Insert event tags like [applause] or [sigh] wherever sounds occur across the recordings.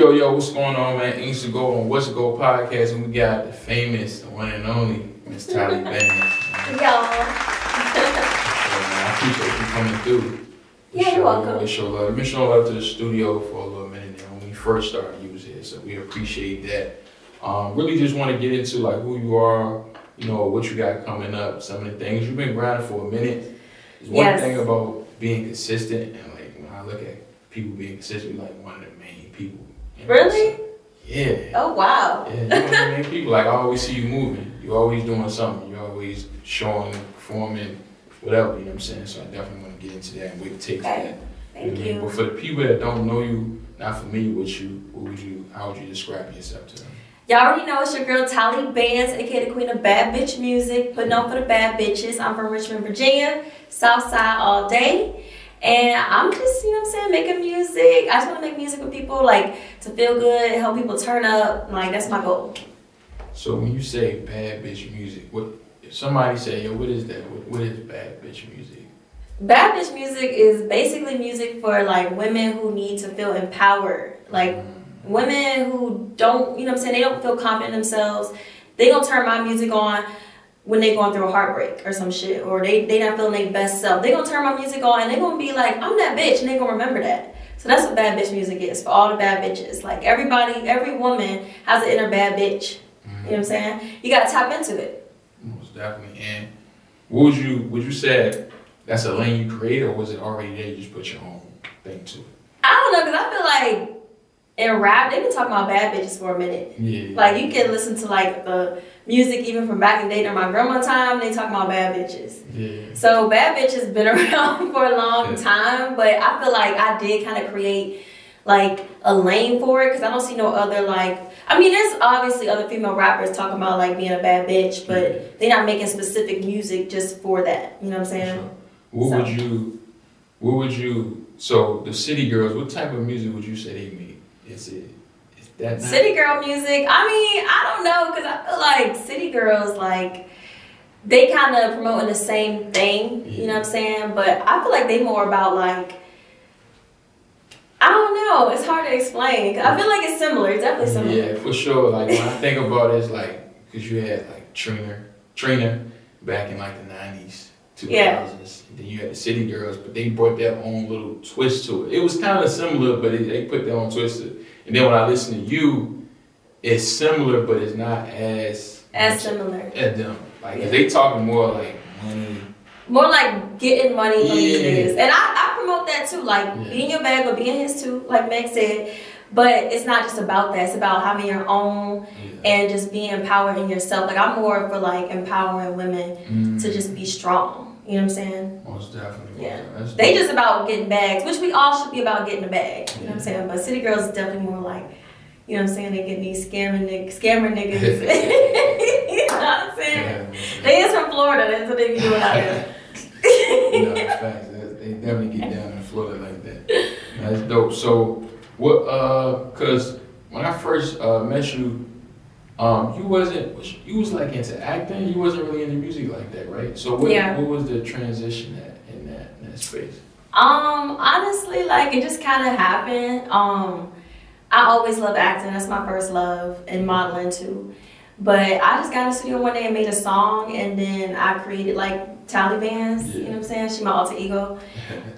Yo, yo, what's going on, man? Things to go on What's Go podcast, and we got the famous, the one and only Miss Tally [laughs] Bandz. Y'all. I appreciate you coming through. Yeah, you're welcome. we Show love. Been showing love to the studio for a little minute now. When we first started, you was here, so we appreciate that. Um, really just want to get into like who you are, you know, what you got coming up, some of the things you've been grinding for a minute. There's one Yes. thing about being consistent, and like when I look at people being consistent, like one of the main people. you know, Really? yeah. Oh wow. Yeah, you know what I mean? People like I always see you moving. You always doing something. You always showing, performing, whatever. You know what I'm saying? So I definitely want to get into that and what it takes Okay. that. Thank know what mean? you. But for the people that don't know you, not familiar with you, what would you? How would you describe yourself to them? Y'all already know it's your girl Tally Bandz, aka the queen of bad bitch music, putting on for the bad bitches. I'm from Richmond, Virginia, South Side all day. And I'm just, you know what I'm saying, making music. I just want to make music with people, like, to feel good, help people turn up. Like, that's my goal. So when you say bad bitch music, what? If somebody say, yo, what is that? What, what is bad bitch music? Bad bitch music is basically music for, like, women who need to feel empowered. Like, Mm, women who don't, you know what I'm saying, they don't feel confident in themselves, they gonna turn my music on when they going through a heartbreak or some shit, or they they not feeling their best self. They gonna turn my music on and they gonna be like, I'm that bitch, and they gonna remember that. So that's what bad bitch music is for all the bad bitches. Like everybody, every woman has an inner bad bitch. You know what I'm mm-hmm. saying? You gotta tap into it. Most definitely. And what would you? Would you say that's a lane you created, or was it already there? You just put your own thing to it. I don't know, cause I feel like in rap they've been talking about bad bitches for a minute. Yeah. Like you can listen to like the music even from back in the day during my grandma time. They talking about bad bitches. Yeah. So bad bitches been [laughs] around for a long Yeah. time, but I feel like I did kind of create like a lane for it because I don't see no other like. I mean, there's obviously other female rappers talking about like being a bad bitch, but they're not making specific music just for that. You know what I'm saying? Sure. What So- would you? What would you? So the City Girls, what type of music would you say they make? Is it? Is that not? City girl music. I mean, I don't know because I feel like city girls like they kind of promoting the same thing. You know what I'm saying? But I feel like they more about like I don't know. It's hard to explain. I feel like it's similar. It's definitely similar. Yeah, for sure. Like when I think about it, it's like because you had like Trina, Trina back in like the nineties, 2000s. Yeah. Then you had the City Girls, but they brought their own little twist to it. It was kind of similar, but it, they put their own twist to it. And then when I listen to you, it's similar, but it's not as As similar. as them. Like Yeah. they talking more like money. More like getting money from these Yeah. niggas. And I, I promote that too. Like Yeah. be in your bag or being his too, like Meg said. But it's not just about that. It's about having your own Yeah. and just being empowered in yourself. Like I'm more for like empowering women Mm, to just be strong. You know what I'm saying? most definitely. Yeah. That's They just about getting bags, which we all should be about getting a bag. You know what I'm saying? But city girls is definitely more like, you know what I'm saying? They get these scamming niggas, scammer niggas. [laughs] [laughs] you know what I'm saying? Yeah. They is from Florida. That's what they be doing out there. [laughs] no, facts. They definitely get down in Florida like that. That's dope. So, what? Uh, cause when I first uh, met you, um, you wasn't. You was like into acting. You wasn't really into music like that, right? So, what? Yeah. What was the transition at in that in that space? Um, honestly, like it just kind of happened. Um, I always loved acting. That's my first love, and modeling too. But I just got in the studio one day and made a song, and then I created like Tally Bandz. You know what I'm saying? She my alter ego. [laughs]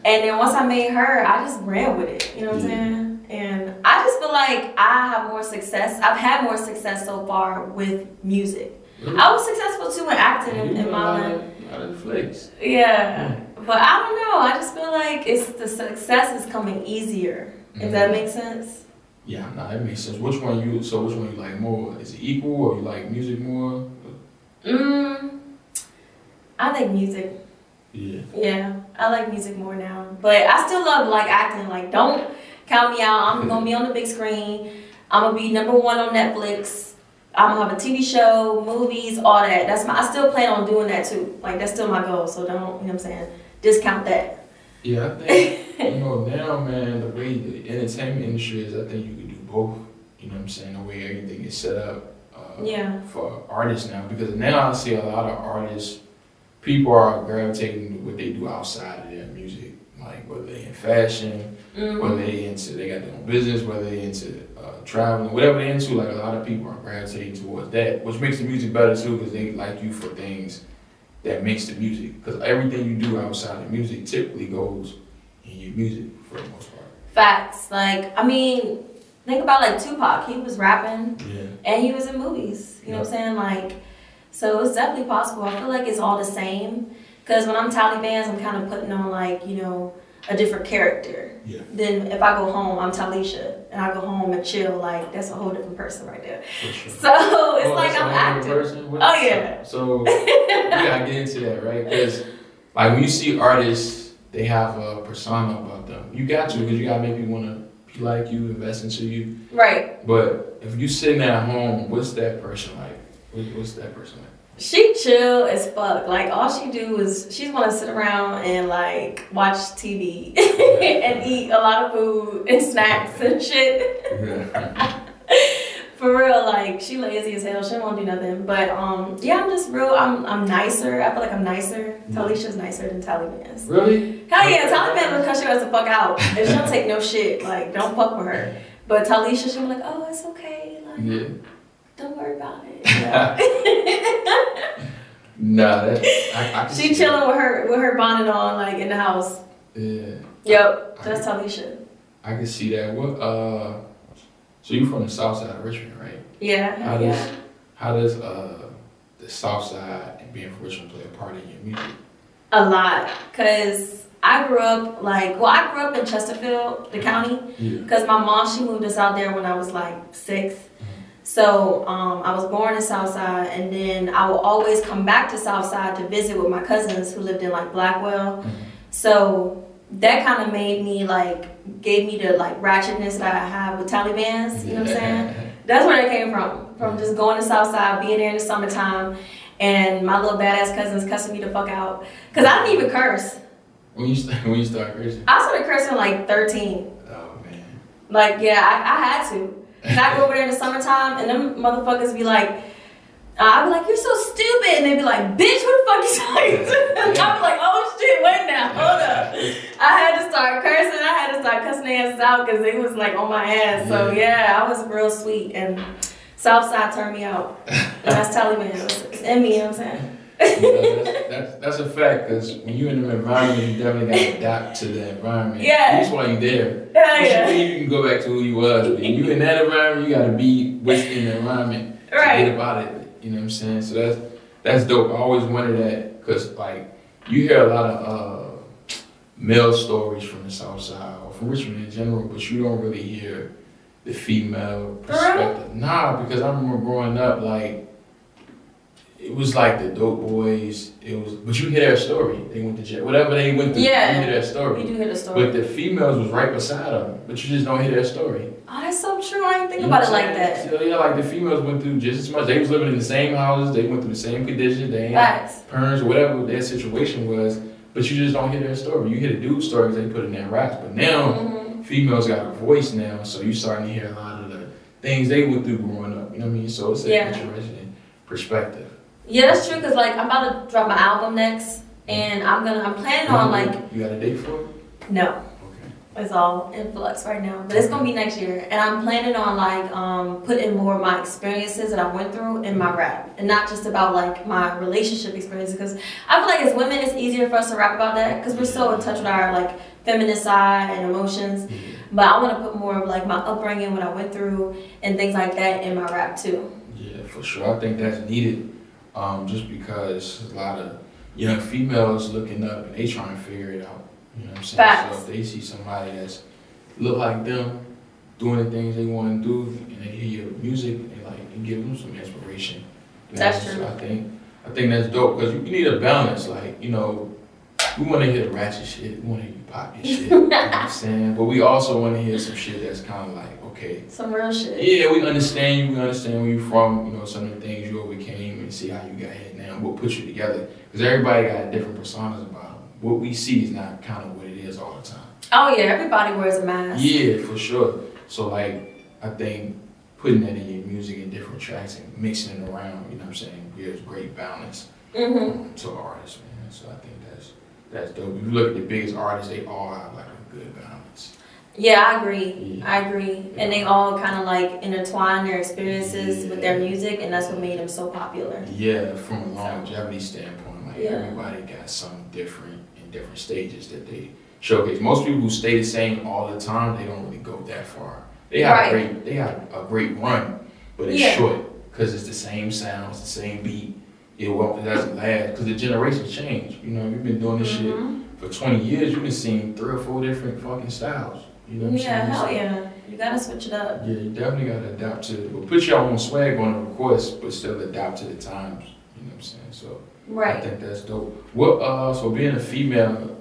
And then once I made her, I just ran with it. You know what I'm saying? And I just feel like I have more success. I've had more success so far with music. I was successful too in acting and, You and know a lot modeling. of- a lot of flicks. Yeah. But I don't know. I just feel like it's the success is coming easier. If that Mhm. makes sense. Yeah, no, that makes sense. Which one you? So, which one you like more? Is it equal, or you like music more? Mm, I like music. Yeah. Yeah, I like music more now. But I still love like acting. Like, don't count me out. I'm gonna be on the big screen. I'm gonna be number one on Netflix. I'm gonna have a TV show, movies, all that. That's my. I still plan on doing that too. Like that's still my goal. So don't. You know what I'm saying? Discount that. Yeah, I think you know now, man. The way the entertainment industry is, I think you can do both. You know what I'm saying? The way everything is set up uh, Yeah. for artists now, because now I see a lot of artists people are gravitating to what they do outside of their music, like whether they in fashion, Mhm. whether they into they got their own business, whether they into uh, traveling, whatever they into. Like a lot of people are gravitating towards that, which makes the music better too, because they like you for things that makes the music. Because everything you do outside of music typically goes in your music for the most part. Facts. Like, I mean, think about like Tupac. He was rapping Yeah. and he was in movies. You know what I'm saying? Like, so it's definitely possible. I feel like it's all the same. Because when I'm Tally Bandz, I'm kind of putting on like, you know, a different character. Yeah. Then if I go home, I'm Talisha. And I go home and chill, like, that's a whole different person right there. For sure. So it's Oh, like I'm acting. person? Oh, yeah. So, so we gotta get into that, right? Because like when you see artists, they have a persona about them. You got to, because you gotta make people wanna be like you, invest into you. Right. But if you sitting at home, what's that person like? What's that person like? She chill as fuck. Like all she do is she want to sit around and like watch TV [laughs] and eat a lot of food and snacks and shit. [laughs] For real, like she lazy as hell. She won't do nothing. But um, yeah, I'm just real. I'm I'm nicer. I feel like I'm nicer. Talisha's nicer than Tally Bandz. really? Hell yeah, Taliban will cut your ass the fuck out, and she'll take no shit. Like don't fuck with her. But Talisha, she'll be like, oh, it's okay. Like Yeah. Don't worry about it. [laughs] [laughs] Yeah. Nah, that I, I She chilling with her with her bonnet on, like in the house. Yeah. Yep, I- that's Talisha. I can see that. What uh so you from the south side of Richmond, right? Yeah, How yeah. does how does uh the south side and being from Richmond play a part in your music? A lot, cause I grew up like well, I grew up in Chesterfield, the county, Yeah. cause my mom she moved us out there when I was like 6 So um, I was born in Southside, and then I will always come back to Southside to visit with my cousins who lived in like Blackwell. So that kind of made me like gave me the like ratchetness that I have with Tally Bandz. You know what I'm saying? That's where that came from. From just going to Southside, being there in the summertime, and my little badass cousins cussing me the fuck out. Cause I didn't even curse. When you st- [laughs] when you start cursing? I started cursing like 13. Oh man. Like, yeah, I, I had to. [laughs] Go over there in the summertime, and them motherfuckers be like, I'd be like, you're so stupid. And they'd be like, bitch, who the fuck you talking to? [laughs] And I'd be like, oh shit, wait now, hold up. I had to start cursing. I had to start cussing their asses out because they was like on my ass. So yeah, I was real sweet. And Southside turned me out. And [laughs] that's Taliban. It's in me, you know what I'm saying? You know, that's, [laughs] that's, that's a fact because when you're in the environment, you definitely got to adapt to the environment. Yeah. That's why you're there. Hell yeah. mean you can go back to who you was. But when you in that environment, you got to be within the environment. to Right. Get about it. You know what I'm saying? So that's that's dope. I always wanted that because like you hear a lot of uh, male stories from the South Side or from Richmond in general, but you don't really hear the female perspective. Nah, because I remember growing up like. It was like the dope boys. It was, but you hear their story. They went to jail. Whatever they went through, Yeah. you hear their story. You do hear the story. But the females was right beside them, but you just don't hear their story. oh, that's so true. I didn't think You about it like that. So, yeah, like the females went through just as much. They was living in the same houses. They went through the same conditions. They ain't Facts. parents or whatever their situation was. But you just don't hear their story. You hear the dude stories they put in their raps. But now Mhm. females got a voice now, so you starting to hear a lot of the things they went through growing up. You know what I mean? So it's an Yeah. interesting perspective. Yeah, that's true. Cause like I'm about to drop my album next, and I'm gonna I'm planning on like you got a date for it? no, Okay. it's all in flux right now, but it's gonna be next year, and I'm planning on like um putting more of my experiences that I went through in my rap, and not just about like my relationship experiences. Cause I feel like as women, it's easier for us to rap about that because we're so in touch with our like feminine side and emotions. But I want to put more of like my upbringing, what I went through, and things like that in my rap too. Yeah, for sure. I think that's needed, um, just because a lot of young females looking up and they trying to figure it out. You know what I'm saying? Facts. So if they see somebody that's look like them, doing the things they want to do, and they hear your music, they like it gives them some inspiration. You know? That's So true. I think I think that's dope because you need a balance. Like you know, we want to hear the ratchet shit, we want to hear you pop shit. you know what I'm [laughs] saying? But we also want to hear some shit that's kind of like okay. Some real shit. Yeah, we understand you. We understand where you're from. You know some of the things you overcame, and see how you got here now. We'll put you together because everybody got different personas about them. What we see is not kind of what it is all the time. Oh yeah, everybody wears a mask. Yeah, for sure. So like, I think putting that in your music in different tracks and mixing it around, you know what I'm saying, gives great balance Mm-hmm. to artists, man. So I think that's that's dope. If you look at the biggest artists, they all have like a good balance. Yeah, I agree. Yeah. I agree. And they all kind of like intertwine their experiences with their music, and that's what made them so popular. Yeah, from a longevity standpoint, like Yeah. everybody got something different in different stages that they showcase. Most people who stay the same all the time, they don't really go that far. They have Right. great, they have a great run, but it's Yeah. short because it's the same sounds, the same beat. It won't, it doesn't last because the generations change. You know, you've been doing this shit Mhm. for 20 years. You've been seeing three or four different fucking styles. You know what I'm Yeah, saying? hell So- yeah. You gotta switch it up. yeah, you definitely gotta adapt to it. Well, put your own swag on it, of course, but still adapt to the times. You know what I'm saying? So right. I Right. think that's dope. What uh so being a female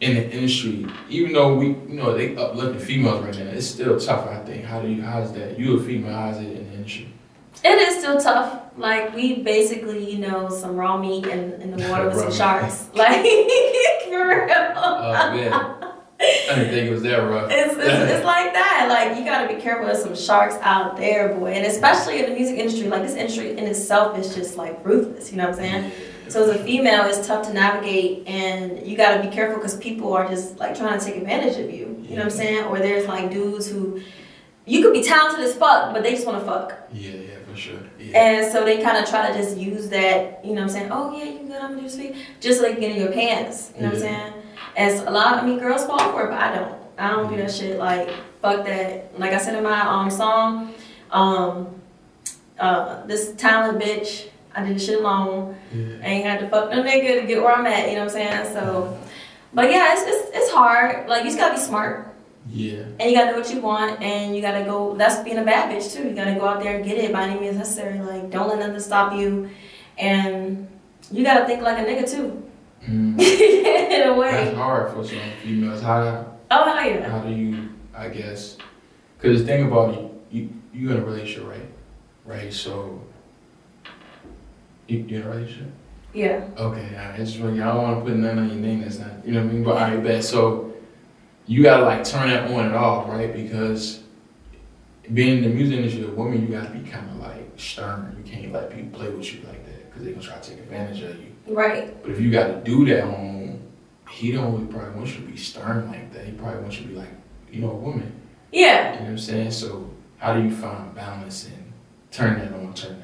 in the industry, even though we you know they uplifting females right now, it's still tough, I think. How do you how's that? You a female, how's it in the industry? It is still tough. Like we basically, you know, some raw meat in, in the [laughs] water with some Raw meat. sharks. [laughs] Like [laughs] for real. Oh man. I didn't think it was that rough. It's, it's, [laughs] it's like that. Like you gotta be careful. There's some sharks out there, boy, and especially in the music industry. Like this industry in itself is just like ruthless. You know what I'm saying? So as a female, it's tough to navigate, and you gotta be careful because people are just like trying to take advantage of you. You know what I'm saying? Or there's like dudes who you could be talented as fuck, but they just want to fuck, Yeah, yeah, for sure. Yeah. and so they kind of try to just use that. You know what I'm saying? Oh yeah, you good? I'm gonna do this just like get in your pants. You know what I'm saying? As a lot, I mean, girls fall for it, but I don't. I don't do that shit. Like fuck that. Like I said in my um song, um, uh, this talent bitch. I did shit alone. yeah. I ain't had to fuck no nigga to get where I'm at, you know what I'm saying? So, but yeah, it's, it's, it's hard. Like, you just gotta be smart. Yeah. And you gotta do what you want, and you gotta go. That's being a bad bitch, too. You gotta go out there and get it by any means necessary. Like, don't let nothing stop you. And you gotta think like a nigga, too. Mm. [laughs] In a way. That's hard for some females. How Oh, yeah. how do you I guess because the thing about you, you you in a relationship, right? Right, so you you in a relationship? Yeah. Okay, I just really, I don't want to put nothing on your name that's not, you know what I mean? But I bet so you gotta like turn that on and off, right? Because being in the music industry, a woman, you gotta be kind of like stern. You can't let people play with you like that because they're gonna try to take advantage of you. Right. But if you got to do that on, he don't really probably want you to be stern like that. He probably wants you to be like, you know, a woman. Yeah. You know what I'm saying? So how do you find balance and turn that on, turn that off?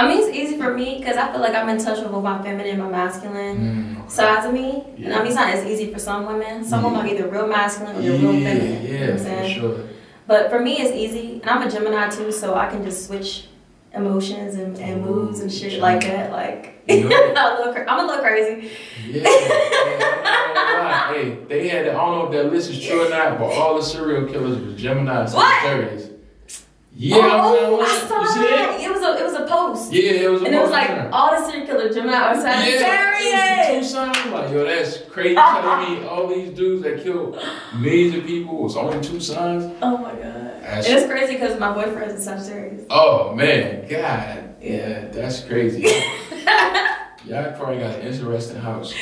I mean, it's easy for me because I feel like I'm in touch with both my feminine and my masculine. Mm, sides of me. And I mean, it's not as easy for some women. Some Yeah. women are either real masculine or yeah, real feminine. you know yeah, what I'm for saying? sure. But for me, it's easy. And I'm a Gemini too, so I can just switch emotions and, and moods and shit like that. Like, [laughs] You know? [laughs] I'm, a little, cra- I'm a little crazy. Yeah, yeah, I'm not gonna lie. Hey, they had, I don't know if that list is true or not, but all the serial killers were Gemini and What? Sagittarius. Yeah, oh, I'm I saw that. It was a it was a post. Yeah, it was a And it was like poster. all the serial killers, Gemini or Yeah, Sagittarius. two sons. Like, yo, that's crazy. telling me [laughs] all these dudes that killed millions of people was only two sons. Oh my god. That's, And it's crazy because my boyfriend's a Sagittarius. oh man, God, yeah, that's crazy. [laughs] y'all probably got an interesting house.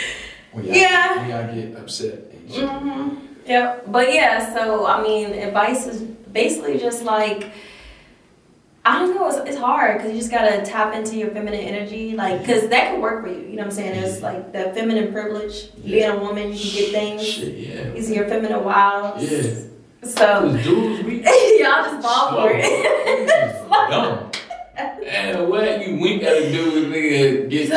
When y'all, Yeah. When y'all get upset. and shit. hmm Yeah, but yeah. So I mean, advice is basically just like I don't know. It's, it's hard because you just gotta tap into your feminine energy, like because that could work for you. You know what I'm saying? It's like the feminine privilege. Being a woman, you can get things Shit, yeah. using your feminine wiles. Yeah. So dudes, we [laughs] y'all just fall for it. [laughs] And way you wink at a dude, nigga, get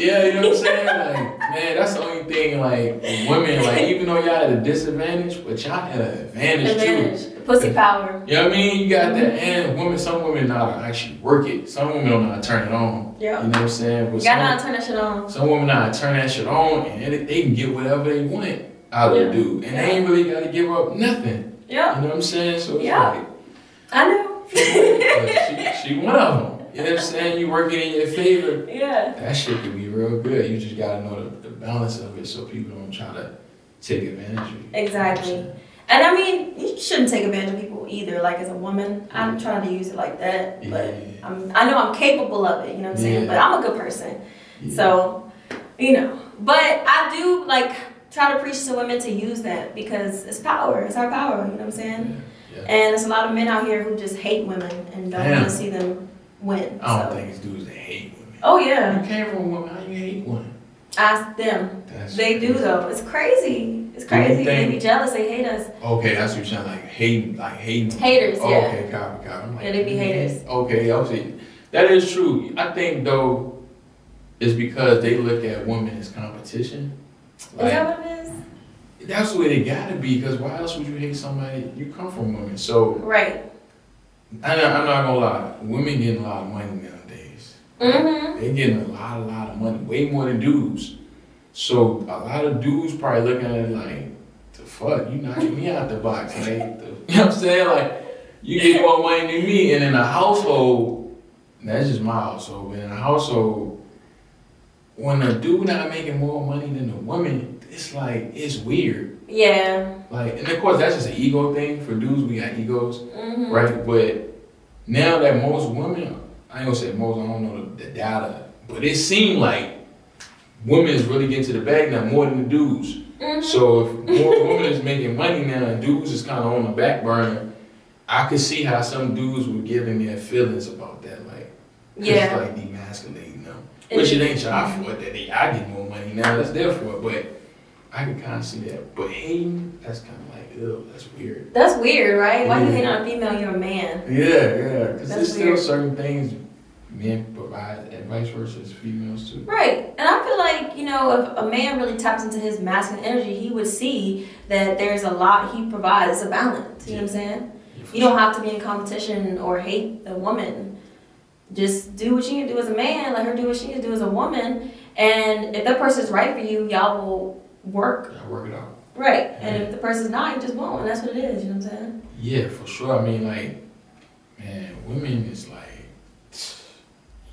Yeah, you know what I'm saying? Like, man, that's the only thing, like, women, like, even though y'all at a disadvantage, but y'all at an advantage, too. Advantage, pussy power. You know what I mean? You got that, mm-hmm. and women, some women to actually work it. Some women don't know how to turn it on. Yeah. You know what I'm saying? But You gotta know how some, to turn that shit on. some women know how to turn that shit on, and they, they can get whatever they want out of Yeah. the dude. And they ain't really got to give up nothing. Yeah, You know what I'm saying? So it's Yeah. like, I know. She, she one of them. You know what I'm saying? You work it in your favor. yeah. That shit can be real good. You just gotta know the, the balance of it so people don't try to take advantage of you. Exactly. And I mean, you shouldn't take advantage of people either. Like as a woman, I'm trying to use it like that, but I'm, I know I'm capable of it. You know what I'm saying? Yeah. But I'm a good person, Yeah. so you know. But I do like try to preach to women to use that because it's power. It's our power. You know what I'm saying? Yeah. And there's a lot of men out here who just hate women and don't want to see them win. I don't so. think it's dudes that hate women. Oh yeah. You came from a woman, how you hate women? Ask them. That's They do though. It's crazy. It's crazy. They be jealous. They hate us. Okay, that's what you're saying, like hating, like hating. Haters, Oh, yeah. Okay, copy, copy. Like, Yeah, they be mm, haters. Okay, I see. That is true. I think though, it's because they look at women as competition. Is that what it is? That's the way they gotta be. Because why else would you hate somebody? You come from women, so Right. I, I'm not gonna lie. Women getting a lot of money nowadays. Mm-hmm. They getting a lot, a lot of money, way more than dudes. So a lot of dudes probably looking at it like, the fuck, you knocking me out the box, [laughs] like, the, you know what I'm saying? Like, you get more money than me, and in a household, that's just my household, but in a household, when a dude not making more money than a woman, it's like, it's weird. Yeah. Like, and of course, that's just an ego thing. For dudes, we got egos Mm-hmm. right? But now that most women, I ain't gonna say most, I don't know the, the data, but it seemed like women is really getting to the bag now more than the dudes. Mm-hmm. So if more women is making money now and dudes is kind of on the back burner, I could see how some dudes were giving their feelings about that, like Yeah. like. It Which it ain't y'all fault that they I get more money now. That's their fault, but I can kind of see that. But hating, that's kind of like, ew, that's weird. That's weird, right? Why you Yeah. hate on a female? You're a man. Yeah, yeah, because there's still certain things men provide and vice versa as females too. Right. And I feel like, you know, if a man really taps into his masculine energy, he would see that there's a lot he provides, a balance. You know what I'm saying? Yeah, You don't have to be in competition or hate a woman. Just do what you need to do as a man. Let her do what she needs to do as a woman. And if that person's right for you, y'all will work. Yeah, work it out. right. And if the person's not, you just won't. And that's what it is. You know what I'm saying? Yeah, for sure. I mean, like, man, women is like,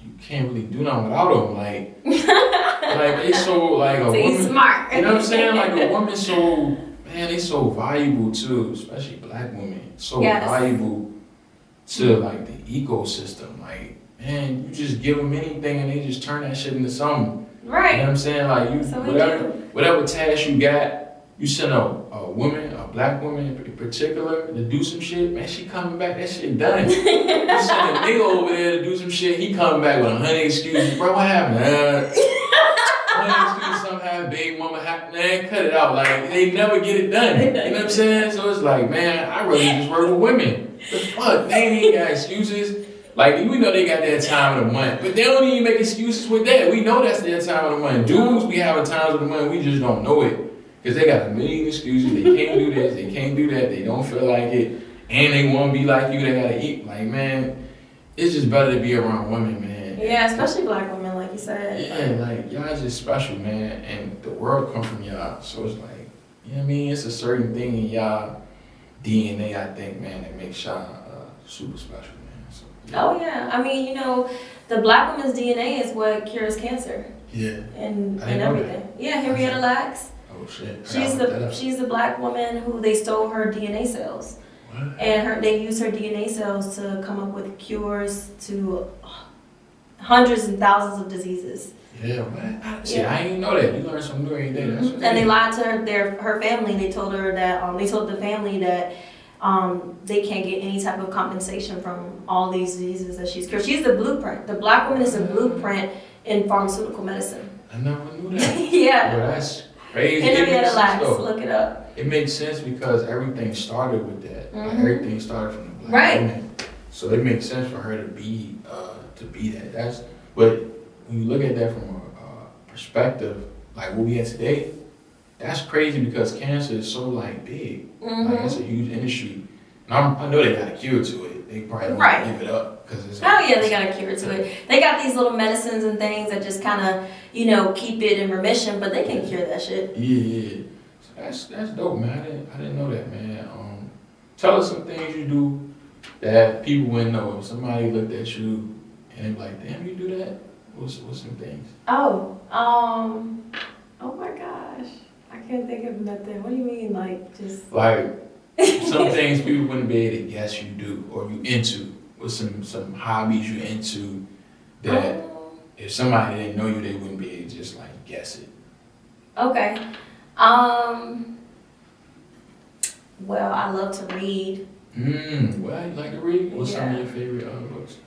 you can't really do nothing without them. Like, [laughs] like they so like a So woman. smart. You know what I'm saying? Like a woman [laughs] so man, they so valuable too, especially black women. So Yes. valuable to like the ecosystem. Like, man, you just give them anything and they just turn that shit into something. Right. You know what I'm saying? Like you, So whatever, whatever task you got, you send a, a woman, a black woman in particular, to do some shit. Man, she coming back, that shit done. [laughs] you send a nigga over there to do some shit, he coming back with a hundred excuses. Bro, what happened? Uh, [laughs] hundred excuses, somehow, baby mama happened. Man, cut it out. Like they never get it done. You know what I'm saying? So it's like, man, I really just work with women. The fuck, they ain't got excuses. Like we know they got their time of the month, but they don't even make excuses with that. We know that's their time of the month. Dudes, we have a times of the month, we just don't know it because they got a million excuses. They can't do this, they can't do that, they don't feel like it, and they want to be like you. They gotta eat. Like man, it's just better to be around women, man. Yeah, especially black women, like you said. Yeah, like y'all just special, man, and the world come from y'all. So it's like, you know what I mean? It's a certain thing in y'all DNA, I think, man, that makes y'all uh, super special, Oh yeah, I mean, you know, the black woman's DNA is what cures cancer yeah. and, and everything. Yeah, Henrietta Lacks. Oh shit. She's gotta look that the she's the black woman who they stole her DNA cells, What? and her they used her DNA cells to come up with cures to hundreds and thousands of diseases. Yeah, man. I, see, Yeah. I didn't know that. You learn something new every day. That's And they lied to her, their her family. They told her that um, they told the family that um, they can't get any type of compensation from all these diseases that she's cured. She's the blueprint. The black woman is the blueprint in pharmaceutical medicine. I never knew [laughs] that. yeah. Bro, that's crazy. Henrietta Lacks. Look it up. It makes sense because everything started with that. Like, Mhm. everything started from the black Right. woman. So it makes sense for her to be uh, to be that. That's but when you look at that from a uh, perspective, like what we have today, that's crazy because cancer is so like big. Like it's a huge industry. And I'm, I know they got a cure to it. They probably don't Right. give it up because it's. Oh yeah, they got a cure to it. They got these little medicines and things that just kind of, you know, keep it in remission, but they can cure that shit. Yeah, yeah. So that's that's dope, man. I didn't I didn't know that, man. Um, tell us some things you do that people wouldn't know. If somebody looked at you and like, "Damn, you do that." What's what's some things? Oh, um, oh my I can't think of nothing. What do you mean, like just? Like [laughs] some things people wouldn't be able to guess you do or you into. What's some some hobbies you into that Um, if somebody didn't know you, they wouldn't be able to just like guess it. okay. Um. Well, I love to read. Mm, well, you like to read? What's some of your favorite uh, books?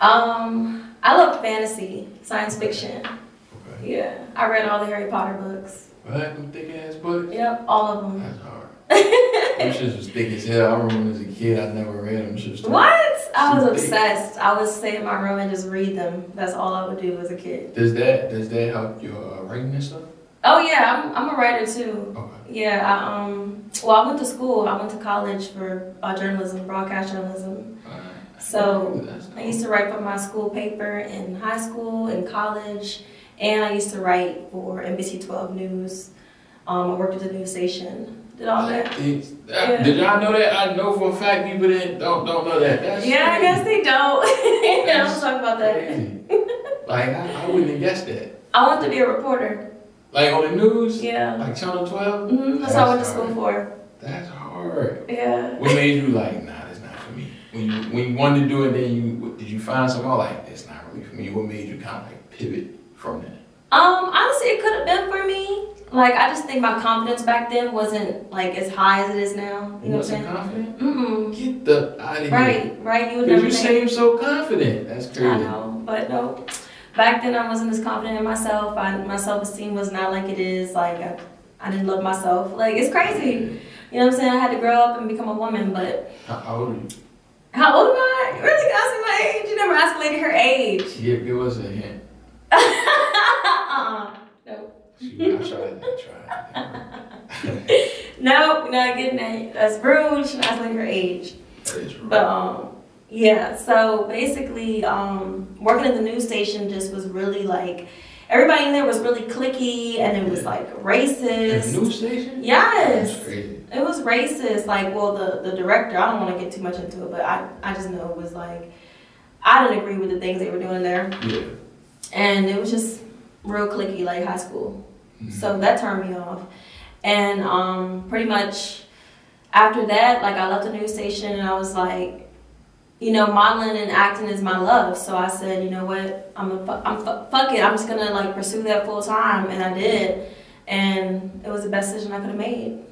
Um, I love fantasy, science fiction. Okay. Yeah, I read all the Harry Potter books. What? Them thick ass books? Yep, all of them. That's hard. [laughs] Them shits was thick as hell. I remember as a kid, I never read them shits. What? I was thick. obsessed. I would stay in my room and just read them. That's all I would do as a kid. Does that does that help your uh, writing and stuff? Oh yeah, I'm, I'm a writer too. Okay. Yeah, I, um, well, I went to school. I went to college for uh, journalism, broadcast journalism. So I used to write for my school paper in high school, in college, and I used to write for NBC 12 News. Um, I worked at the news station, did all that. Did, Yeah. did y'all know that? I know for a fact people didn't don't don't know that. That's Yeah, I guess they don't. [laughs] I That's don't talk about that. Crazy. like I, I wouldn't have guessed that. I want to be a reporter. Like on the news, Yeah. like Channel Twelve. hmm That's what I went to school for. That's hard. Yeah. What made you like, nah, that's not for me? When you when you wanted to do it, then you did you find something like it's not really for me? What made you kind of like pivot from that? Um, honestly, it could have been for me. Like, I just think my confidence back then wasn't like as high as it is now. You know what I'm saying? confident. Mm-mm. Get the out of here. Right, right. You would Because never you seem so confident. That's crazy. I know, but no. Back then, I wasn't as confident in myself. I, my self esteem was not like it is. Like I, I didn't love myself. Like it's crazy. You know what I'm saying? I had to grow up and become a woman. But How, old are you? how old am I? You really asking my age? You never asked a lady her age. Give, give us a hint. [laughs] uh-uh. No, Shoot, I tried that. Try. no, not getting that. That's rude. Should ask a her age. that is right. But um, yeah. So basically, um, working at the news station just was really like everybody in there was really clicky and it was like racist. the news station? Yes. That's crazy. It was racist. Like, well, the, the director, I don't want to get too much into it, but I, I just know it was like, I didn't agree with the things they were doing there. Yeah. And it was just real clicky, like high school. Mhm. So that turned me off. And um, pretty much after that, like, I left the news station and I was like, you know, modeling and acting is my love. So I said, you know what, I'm a, fu- I'm fu- fuck it. I'm just gonna like pursue that full time, and I did. And it was the best decision I could have made. You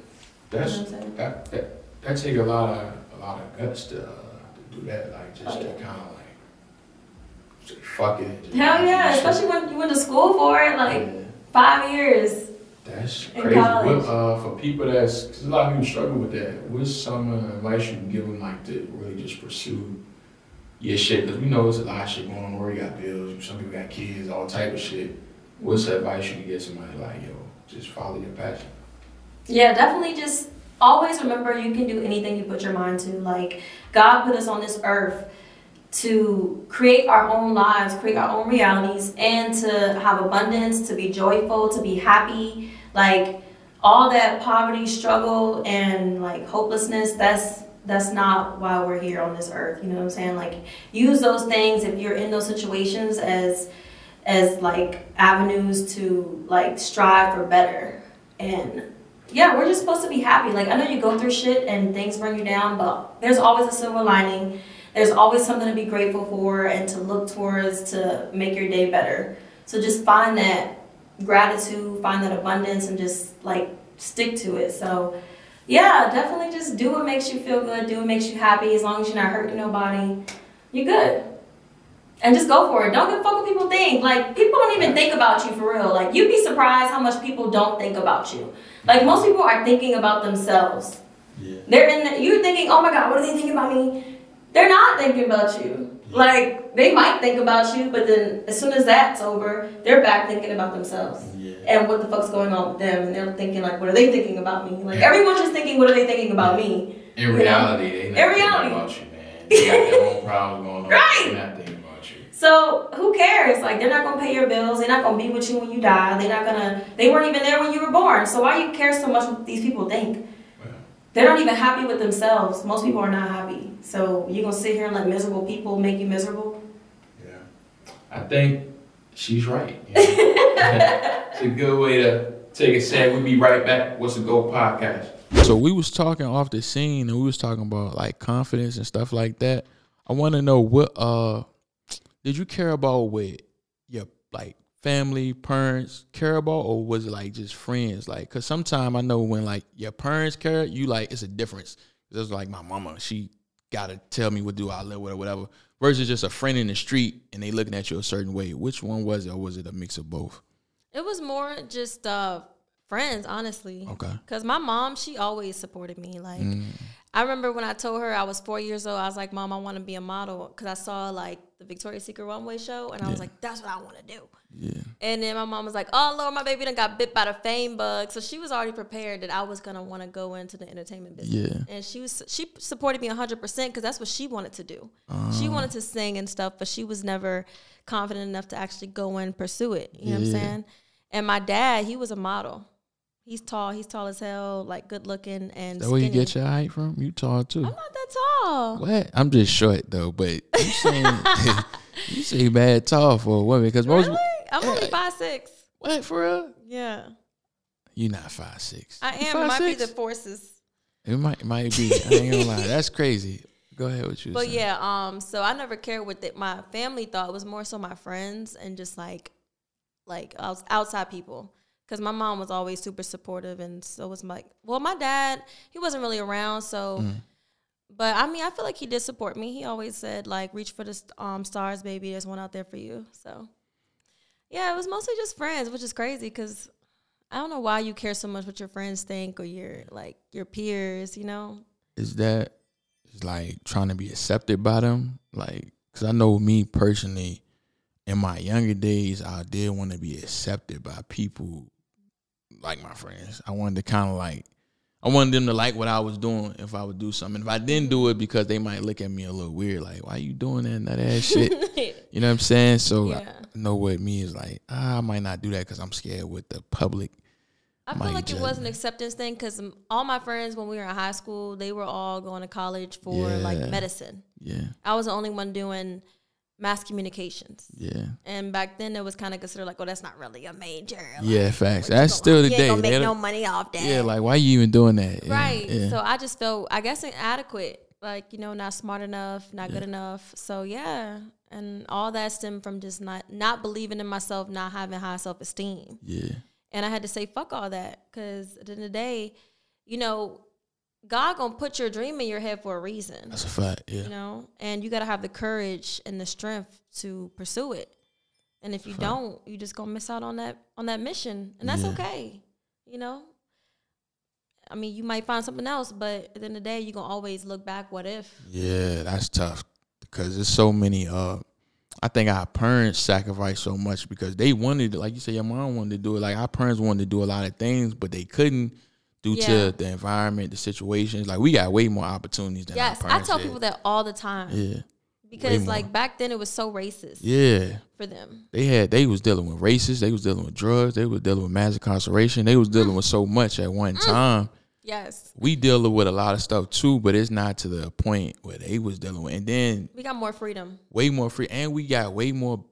That's know what I'm saying? that that that take a lot of a lot of guts to, uh, to do that. Like just Oh, to kind of fuck it. Hell yeah, especially when you went to school for it, like Yeah. five years. That's crazy. What, uh, for people that's, cause a lot of people struggle with that. What's some advice you can give them, like to really just pursue your shit? Cause we know there's a lot of shit going on. Where you got bills, some people got kids, all type of shit. What's the advice you can give somebody like, yo, just follow your passion? Yeah, definitely just always remember you can do anything you put your mind to. Like, God put us on this earth to create our own lives, create our own realities, and to have abundance, to be joyful, to be happy. Like, all that poverty, struggle, and like hopelessness, that's that's not why we're here on this earth. You know what I'm saying? Like, use those things if you're in those situations as as like avenues to like strive for better and yeah, we're just supposed to be happy. Like I know you go through shit and things bring you down, but there's always a silver lining. There's always something to be grateful for and to look towards to make your day better. So just find that gratitude, find that abundance, and just like stick to it. So yeah, definitely just do what makes you feel good, do what makes you happy. As long as you're not hurting nobody, you're good. And just go for it. Don't give a fuck what people think. Like people don't even think about you for real. Like you'd be surprised how much people don't think about you. Like most people are thinking about themselves. Yeah. They're in the, you're thinking, oh my god, what are they thinking about me? They're not thinking about you. Like they might think about you, but then as soon as that's over, they're back thinking about themselves Yeah. and what the fuck's going on with them, and they're thinking like, what are they thinking about me? Like everyone's just thinking, what are they thinking about me? In You know? reality, they not In thinking reality. about you, man. They got their own [laughs] problems going on. Right. They're not thinking about you. So who cares? Like they're not gonna pay your bills. They're not gonna be with you when you die. They're not gonna. They weren't even there when you were born. So why you care so much what these people think? Well, They're not even happy with themselves. Most people are not happy. So you gonna sit here and let miserable people make you miserable? yeah. I think she's right. you know? [laughs] it's a good way to take a set. We'll be right back. Wats a Goat podcast? So we was talking off the scene and we was talking about like confidence and stuff like that. I want to know what uh did you care about with your like family, parents care about, or was it like just friends? Like, cause sometimes I know when like your parents care, you like it's a difference. It's like my mama, she gotta tell me what do I live with or whatever. Versus just a friend in the street and they looking at you a certain way. Which one was it, or was it a mix of both? It was more just uh friends, honestly. Okay. Cause my mom, she always supported me. Like Mm. I remember when I told her I was four years old, I was like, "Mom, I want to be a model." Cause I saw like the Victoria's Secret runway show, and I was Yeah. like, "That's what I want to do." Yeah. And then my mom was like, "Oh Lord, my baby done got bit by the fame bug." So she was already prepared that I was gonna want to go into the entertainment business. Yeah. And she was she supported me hundred percent because that's what she wanted to do. She Uh. wanted to sing and stuff, but she was never confident enough to actually go and pursue it. You know what I'm saying? And my dad, he was a model. He's tall. He's tall as hell, like good looking and That where you get your height from? You tall too. I'm not that tall. What? I'm just short though, but you saying [laughs] [laughs] you say bad tall for a woman because most Really? I'm only five six. what for real? Yeah, You're not five six. I am. It might be the forces. It might it might be. I ain't gonna lie. That's crazy. Go ahead with you. But yeah, um, so I never cared what the, my family thought. It was more so my friends and just like, like outs- outside people. Because my mom was always super supportive, and so was my. Well, my dad, he wasn't really around, so. Mm. But I mean, I feel like he did support me. He always said like, "Reach for the um, stars, baby. There's one out there for you." So, yeah, it was mostly just friends, which is crazy because I don't know why you care so much what your friends think or your like your peers. You know, is that is like trying to be accepted by them? Like, cause I know me personally, in my younger days, I did want to be accepted by people like my friends. I wanted to kind of like, I wanted them to like what I was doing if I would do something. If I didn't do it, because they might look at me a little weird, like, why you doing that nut ass shit? [laughs] You know what I'm saying? So Yeah. I know what me is like. Ah, I might not do that because I'm scared with the public. I feel like it was an acceptance thing because all my friends when we were in high school, they were all going to college for like medicine. Yeah, I was the only one doing mass communications. yeah, And back then it was kind of considered like, oh, that's not really a major. Like, yeah. Facts. That's still the you day. make no money off that. Yeah, like why you even doing that? Yeah, right. Yeah. So I just felt, I guess, inadequate. Like you know, not smart enough, not good enough. So yeah, and all that stemmed from just not not believing in myself, not having high self esteem. yeah. And I had to say, fuck all that. Because at the end of the day, you know, God gonna put your dream in your head for a reason. That's a fact. Yeah. You know? And you gotta have the courage and the strength to pursue it. And if you don't, you just gonna miss out on that on that mission. And that's Yeah. okay. You know? I mean, you might find something else, but at the end of the day, you're gonna always look back, what if? Yeah, that's tough because there's so many. Uh, I think our parents sacrificed so much because they wanted, like you said, your mom wanted to do it. Like our parents wanted to do a lot of things, but they couldn't due Yeah. to the environment, the situations. Like we got way more opportunities than Yes, I tell did. people that all the time. Yeah, Because like back then it was so racist yeah. for them. They had they was dealing with racists, they was dealing with drugs, they was dealing with mass incarceration, they was mm. dealing with so much at one mm. time. Yes. We dealing with a lot of stuff too, but it's not to the point where they was dealing with. And then We got more freedom. way more free, and we got way more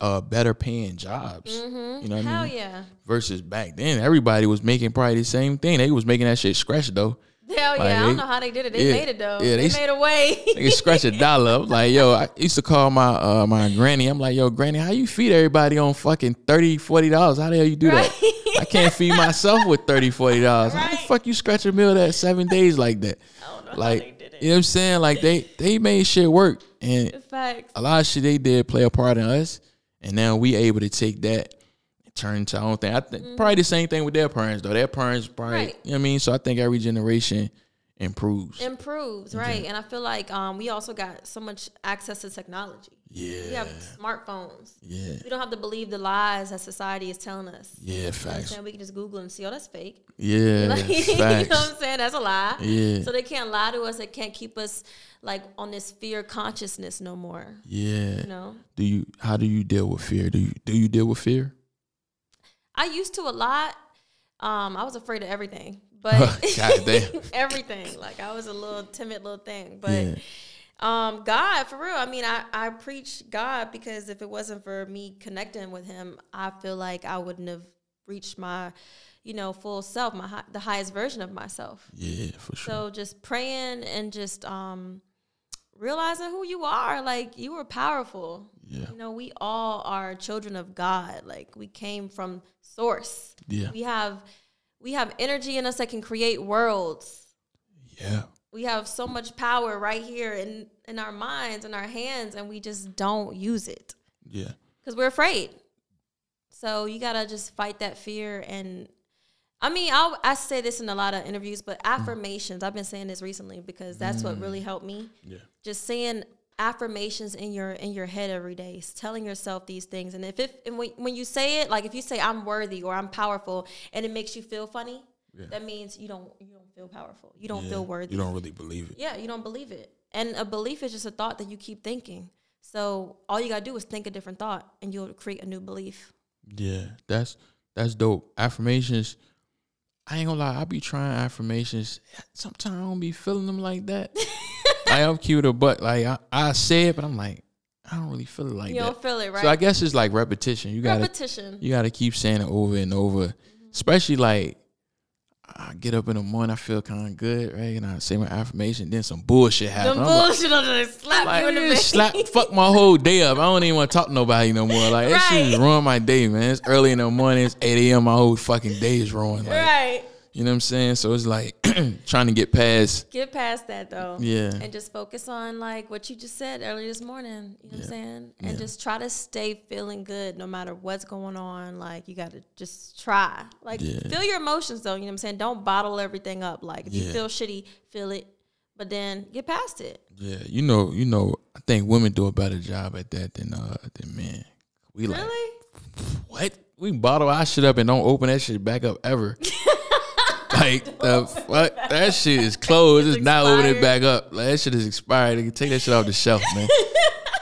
uh better paying jobs. You know what Hell I mean? yeah. Versus back then, everybody was making probably the same thing. They was making that shit scratch though. Hell yeah. Like, I don't know how they did it. They yeah, made it though. yeah, they, they- made a way. They can scratch a dollar. I'm like, yo, I used to call my uh my granny. I'm like, yo, granny, how you feed everybody on fucking 30 40 dollars? How the hell you do that? I can't feed myself with 30 40 dollars. How the fuck you scratch a meal that seven days like that? I don't know how Like, they did it. you know what I'm saying? Like they they made shit work, and Facts. a lot of shit they did play a part in us, and now we able to take that and turn into our own thing. I think probably the same thing with their parents though. Their parents probably, Mm-hmm. Right. you know what I mean. So I think every generation improves. Improves, right. And I feel like um, we also got so much access to technology. We have smartphones. yeah, We don't have to believe the lies that society is telling us. yeah. You know Facts. We can just Google and see, oh, that's fake. [laughs] Yeah, [laughs] Like, you know what. I'm saying? That's a lie. Yeah. So they can't lie to us. They can't keep us like on this fear consciousness no more. Yeah. You know? Do you? How do you deal with fear? Do you? Do you deal with fear? I used to a lot. Um, I was afraid of everything, [laughs] but everything. Like I was a little timid little thing, but Yeah. Um, God for real. I mean, I I preach God because if it wasn't for me connecting with Him, I feel like I wouldn't have reached my, you know, full self, my hi- the highest version of myself. Yeah, for sure. So just praying and just um, realizing who you are. Like you were powerful. Yeah. You know, we all are children of God. Like we came from source. Yeah. We have we have energy in us that can create worlds. yeah. We have so much power right here in in our minds and our hands and we just don't use it Yeah. cuz we're afraid. So you gotta just fight that fear and. I mean, I'll, I say this in a lot of interviews, but mm. affirmations. I've been saying this recently because that's what really mm. helped me. Yeah. Just saying affirmations in your in your head every day, telling yourself these things. And if it and when, when you say it, like if you say I'm worthy or I'm powerful, and it makes you feel funny, Yeah. that means you don't you don't feel powerful. You don't Yeah. feel worthy. You don't really believe it. Yeah, you don't believe it. And a belief is just a thought that you keep thinking. So all you gotta do is think a different thought, and you'll create a new belief. Yeah, that's that's dope. Affirmations. I ain't gonna lie, I be trying affirmations. Sometimes I don't be feeling them like that. [laughs] like I'm cute or but like I, I say it, but I'm like, I don't really feel it like you that. You don't feel it, right? So I guess it's like repetition. You gotta Repetition. you gotta keep saying it over and over. Mm-hmm. Especially like I get up in the morning, I feel kind of good, right? And I say my affirmation, then some bullshit happens. Like, bullshit on the slap like, you in the [laughs] face. slap, fuck my whole day up. I don't even want to talk to nobody no more. Like that shit Right. just ruin my day, man. It's early in the morning. It's eight a.m. My whole fucking day is ruined. Like, right. You know what I'm saying? So it's like [clears throat] trying to get past. Get past that though. Yeah. And just focus on like what you just said earlier this morning. You know what I'm saying? And Yeah. just try to stay feeling good no matter what's going on. Like you gotta just try. Like Yeah. feel your emotions though, you know what I'm saying? Don't bottle everything up. Like if you feel shitty, feel it. But then get past it. Yeah, you know, you know. I think women do a better job at that than uh than men. We like what? We bottle our shit up and don't open that shit back up ever. [laughs] like the fuck? That shit is closed. It's, It's not opening it back up. Like that shit is expired. They can take that shit off the shelf, man.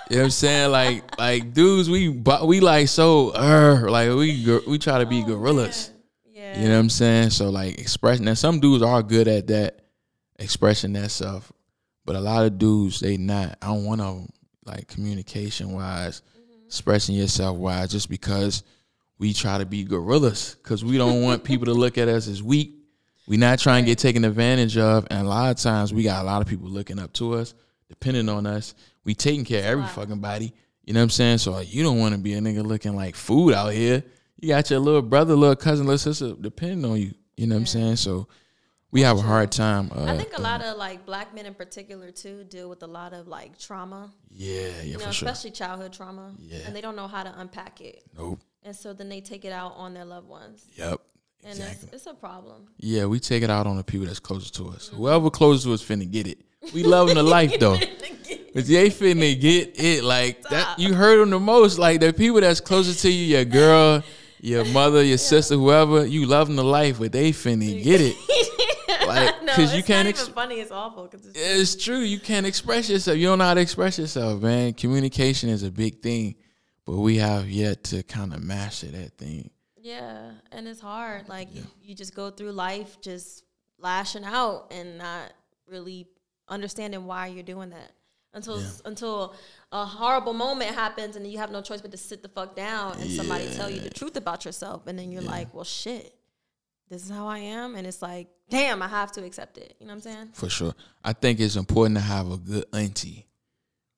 You know what I'm saying? Like, like dudes, we we like so uh, like we we try to be gorillas. Yeah. You know what I'm saying? So like expressing that some dudes are good at that, expressing that stuff, but a lot of dudes they not. I don't want to like communication wise, expressing yourself wise, just because we try to be gorillas because we don't want people to look at us as weak. We not trying to get taken advantage of, and a lot of times we got a lot of people looking up to us, depending on us. We taking care of every fucking body. You know what I'm saying? So like, you don't want to be a nigga looking like food out here. You got your little brother, little cousin, little sister depending on you. You know what I'm saying? So we have a hard time. Uh, I think a lot of like black men in particular too deal with a lot of like trauma, yeah, yeah, you know, for sure. especially childhood trauma. Yeah. And they don't know how to unpack it. Nope. And so then they take it out on their loved ones. Yep. And Exactly. it's, it's a problem. Yeah, we take it out on the people that's closest to us. Whoever closest to us finna get it. We love them to [laughs] life though. But they finna get it like that. You heard them the most. Like the people that's closest to you, your girl, your mother, your sister, whoever. You love them to life, but they finna get it. [laughs] Like, no, cause you can't. Ex- funny. It's awful. It's it's true. You can't express yourself. You don't know how to express yourself, man. Communication is a big thing, but we have yet to kind of master that thing. Yeah, and it's hard. Like you, you just go through life just lashing out and not really understanding why you're doing that until Yeah. until a horrible moment happens and you have no choice but to sit the fuck down and somebody tell you the truth about yourself and then you're like, well, shit, this is how I am, and it's like, damn, I have to accept it. You know what I'm saying? For sure. I think it's important to have a good auntie,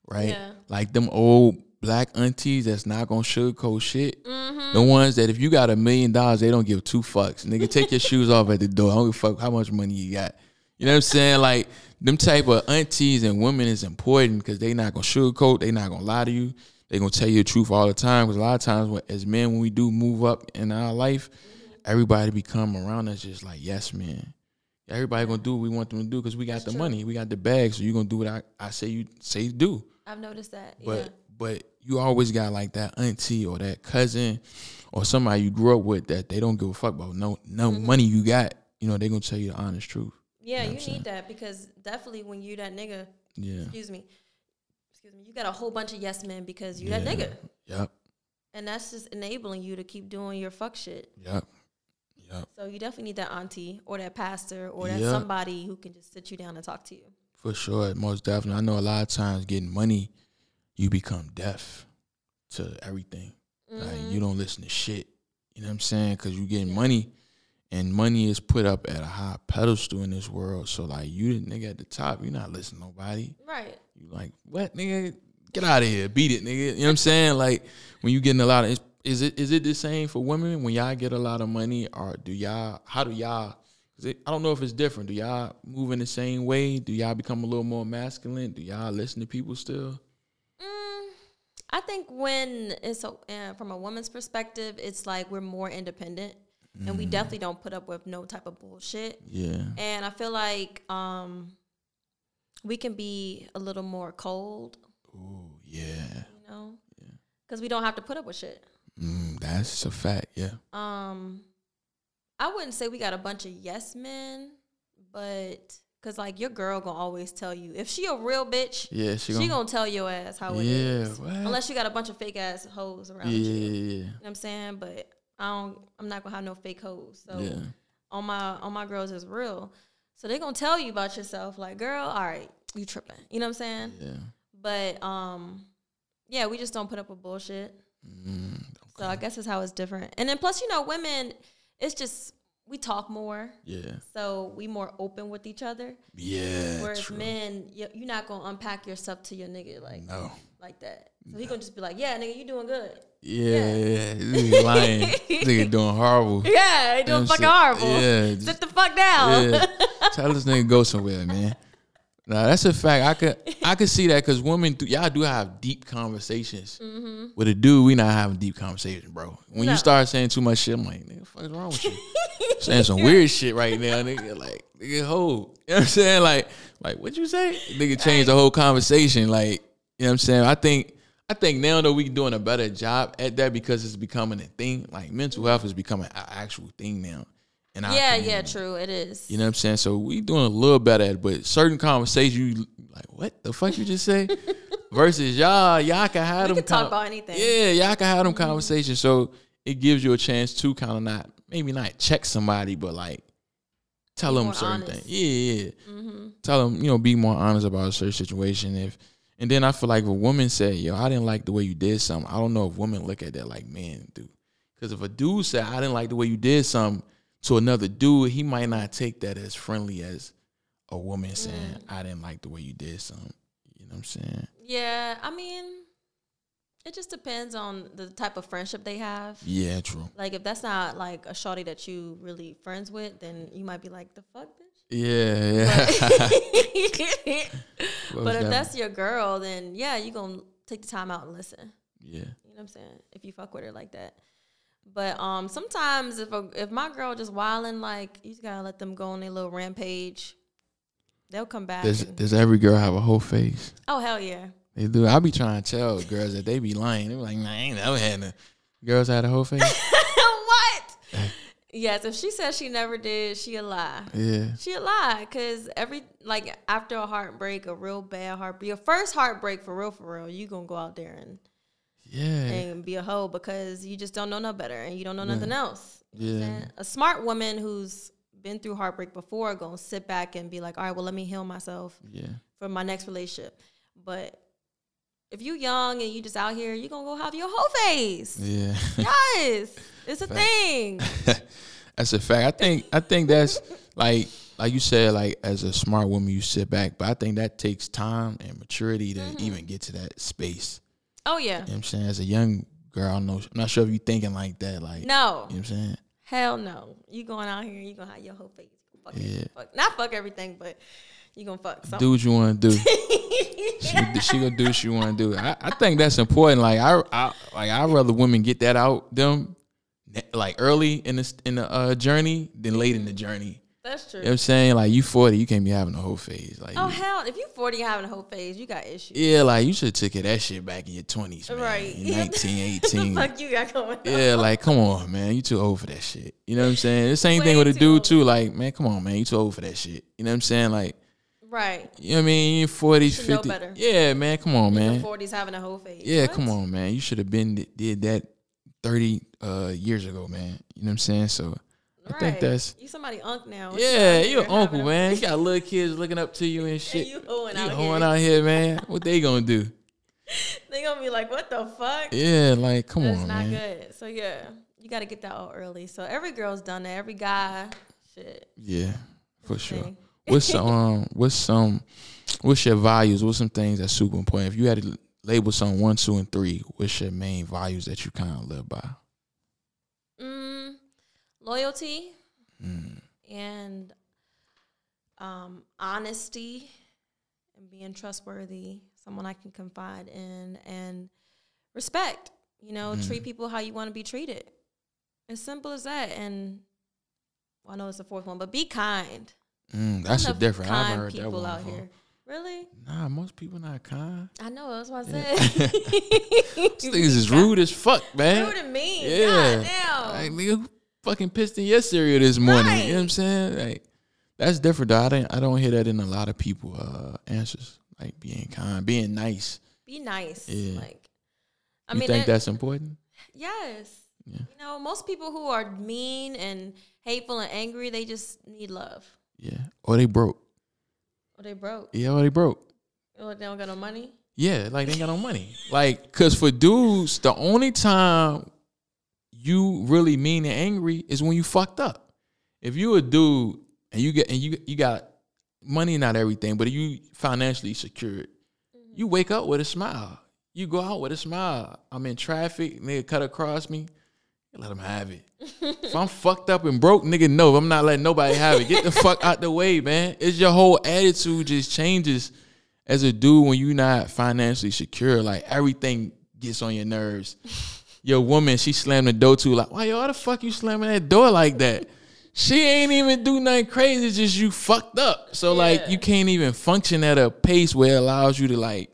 right? Yeah. Like them old black aunties that's not gonna sugarcoat shit. Mm-hmm. The ones that if you got a million dollars, they don't give two fucks. Nigga, take your [laughs] shoes off at the door. I don't give a fuck how much money you got. You know what I'm saying? Like them type of aunties and women is important because they not gonna sugarcoat. They not gonna lie to you. They gonna tell you the truth all the time. Because a lot of times, when, as men, when we do move up in our life, everybody become around us just like yes, man. Everybody gonna do what we want them to do because we got the money, we got the bag. So you gonna do what I, I say you say do. I've noticed that. But yeah. But you always got like that auntie or that cousin or somebody you grew up with that they don't give a fuck about no no Mm-hmm. money you got. You know they're gonna tell you the honest truth. Yeah, know you need that because definitely when you that nigga, Yeah. excuse me, excuse me, you got a whole bunch of yes men because you that nigga, Yep. and that's just enabling you to keep doing your fuck shit. Yep. Yep. So you definitely need that auntie or that pastor or that Yeah. somebody who can just sit you down and talk to you. For sure. Most definitely. I know a lot of times getting money, you become deaf to everything. Mm-hmm. you don't listen to shit. You know what I'm saying? Because you getting money, and money is put up at a high pedestal in this world. So like you the nigga at the top, you're not listening to nobody. Right. You like what nigga? Get out of here, beat it, nigga. You know what I'm saying? Like when you getting a lot of, is, is it is it the same for women when y'all get a lot of money, or do y'all? How do y'all it, I don't know if it's different. Do y'all move in the same way? Do y'all become a little more masculine? Do y'all listen to people still? Mm, I think when it's a, uh, from a woman's perspective, it's like we're more independent, and we definitely don't put up with no type of bullshit. Yeah. And I feel like um, we can be a little more cold, Ooh, yeah. you know, because we don't have to put up with shit. Mm, that's a fact. Yeah. Um, I wouldn't say we got a bunch of yes men, but because like your girl gonna always tell you if she a real bitch, Yeah. She she gonna. gonna tell your ass how it yeah. is. What? Unless you got a bunch of fake ass hoes around yeah. you. Yeah. You know what I'm saying? But I don't I'm not gonna have no fake hoes. So Yeah. on my on my girls is real. So they gonna tell you about yourself, like, girl, all right, you tripping. You know what I'm saying? Yeah. But um yeah, we just don't put up with bullshit. Mm, So I guess that's how it's different. And then plus, you know, women, it's just we talk more. yeah. So we more open with each other. Yeah. Whereas true. men, you- you're not gonna unpack yourself to your nigga like No. like that. So he gonna just be like, "Yeah, nigga, you doing good." Yeah. Yeah. Nigga lying. [laughs] nigga doing horrible. Yeah, he doing fucking saying? horrible. Yeah, Sit the fuck down. Yeah. Tell this nigga go somewhere, man. Nah, that's a fact. I could I could see that because women, do, y'all do have deep conversations. Mm-hmm. With a dude, we not having deep conversations, bro. When No. you start saying too much shit, I'm like, nigga, is wrong with you? [laughs] saying some weird shit right now, nigga. Like, nigga, hold. You know what I'm saying? Like, like what you say? Nigga change the whole conversation. Like, you know what I'm saying? I think I think now though we doing a better job at that because it's becoming a thing. Like mental health is becoming an actual thing now. Yeah, yeah, true. It is. you know what I'm saying? So we doing a little better at it, but certain conversations you like, what the fuck you just say? [laughs] Versus y'all, y'all can have we them can talk about anything. Yeah, y'all can have them conversations. So it gives you a chance to kind of not maybe not check somebody, but like tell Be them certain honest. things. Yeah, yeah. Mm-hmm. Tell them, you know, be more honest about a certain situation. If and then I feel like if a woman said, "Yo, I didn't like the way you did something," I don't know if women look at that like men do. Because if a dude said, "I didn't like the way you did something," to another dude, he might not take that as friendly as a woman saying, mm. "I didn't like the way you did something." You know what I'm saying? Yeah, I mean, it just depends on the type of friendship they have. Yeah, true. Like if that's not like a shorty that you really friends with, then you might be like, "The fuck, bitch." Yeah, yeah. [laughs] but if that's your girl, then yeah, you gonna take the time out and listen. yeah, You know what I'm saying? If you fuck with her like that. But um, sometimes if a, if my girl just wilding, like you just gotta let them go on their little rampage. They'll come back. does and- does every girl have a whole face? oh hell yeah! They do. I be trying to tell girls that they be lying. They be like, "Nah, I ain't never had a girls had a whole face." [laughs] what? yes, if she says she never did, she a lie. yeah, She a lie, cause every like after a heartbreak, a real bad heartbreak, your first heartbreak for real, for real, you gonna go out there and yeah, and be a hoe because you just don't know no better and you don't know nothing else. You know what I'm Yeah. A smart woman who's been through heartbreak before gonna sit back and be like, all right, well, let me heal myself yeah, for my next relationship. But if you young and you just out here, you gonna go have your whole face. yeah. [laughs] Yes, it's a thing. [laughs] that's a fact. I think I think that's [laughs] like like you said, like as a smart woman, you sit back, but I think that takes time and maturity to Mm-hmm. even get to that space. Oh yeah, You know what I'm saying? As a young girl, I know, I'm not sure if you thinking like that. Like, no, you know what I'm saying? hell no. You going out here, you gonna have your whole face. Fuck Yeah. it. Fuck. Not fuck everything, but you gonna fuck something. Do what you want to do. [laughs] she, she gonna do what she want to do. I, I think that's important. Like I, I like I rather women get that out them like early in the in the uh, journey than late in the journey. That's true. You know what I'm saying? Like you 40, you can't be having a whole phase. Like Oh you- hell! If you forty and having a whole phase, you got issues. yeah, like you should have took that shit back in your 20s, man. Right. In 19, [laughs] 18. fuck you got going on? yeah, like come on, man. You too old for that shit. You know what I'm saying? The same Way thing with a dude old. too. Like man, come on, man. You too old for that shit. You know what I'm saying? Like Right. you know what I mean? You're 40s, Should know 50s. better. Yeah, man. Come on, man. the forties having a whole phase. Yeah, What? come on, man. You should have been did that thirty uh, years ago, man. You know what I'm saying? So I think that's you somebody unk now. yeah. You an uncle, man. You got little kids looking up to you and [laughs] shit. You hoeing You out hoeing here. out here, man. What they gonna do? [laughs] They gonna be like, what the fuck? Yeah, like come That's on, not man. good. So yeah, you got to get that out early. So every girl's done that. Every guy, shit. Yeah, for sure. What's some? [laughs] Um, what's some? What's your values? What's some things that's super important? If you had to label some one, two, and three, what's your main values that you kind of live by? Mm, loyalty Mm, and um, honesty and being trustworthy, someone I can confide in, and respect. You know, Mm. treat people how you want to be treated. As simple as that. And well, I know it's the fourth one, but be kind. Mm, that's a different. I haven't kind heard that one out before. here. Really? Nah, most people not kind. I know. That's what I Yeah. said. [laughs] These niggas is [laughs] rude as fuck, man. Rude and mean. Yeah. God damn. Like, nigga, fucking pissed in your cereal this morning. Right. You know what I'm saying? Like, that's different though. I don't, I don't hear that in a lot of people uh, answers. Like being kind, being nice. be nice. Yeah. Like, I you mean, think that's important? yes. Yeah. You know, most people who are mean and hateful and angry, they just need love. Yeah. Or they broke. Or they broke. Yeah, or they broke. Or they don't got no money. Yeah, like they ain't got no money. Like, cause for dudes, the only time you really mean and angry is when you fucked up. If you a dude and you get and you you got money, not everything, but you financially secured, you mm-hmm. wake up with a smile. You go out with a smile. I'm in traffic, nigga cut across me. Let him have it. if I'm [laughs] fucked up and broke, nigga, no, I'm not letting nobody have it. Get the fuck out the way, man. It's your whole attitude just changes as a dude when you're not financially secure. Like everything gets on your nerves. Your woman, she slammed the door to Like, why yo, why the fuck you slamming that door like that? She ain't even do nothing crazy. It's just you fucked up. So like you can't even function at a pace where it allows you to like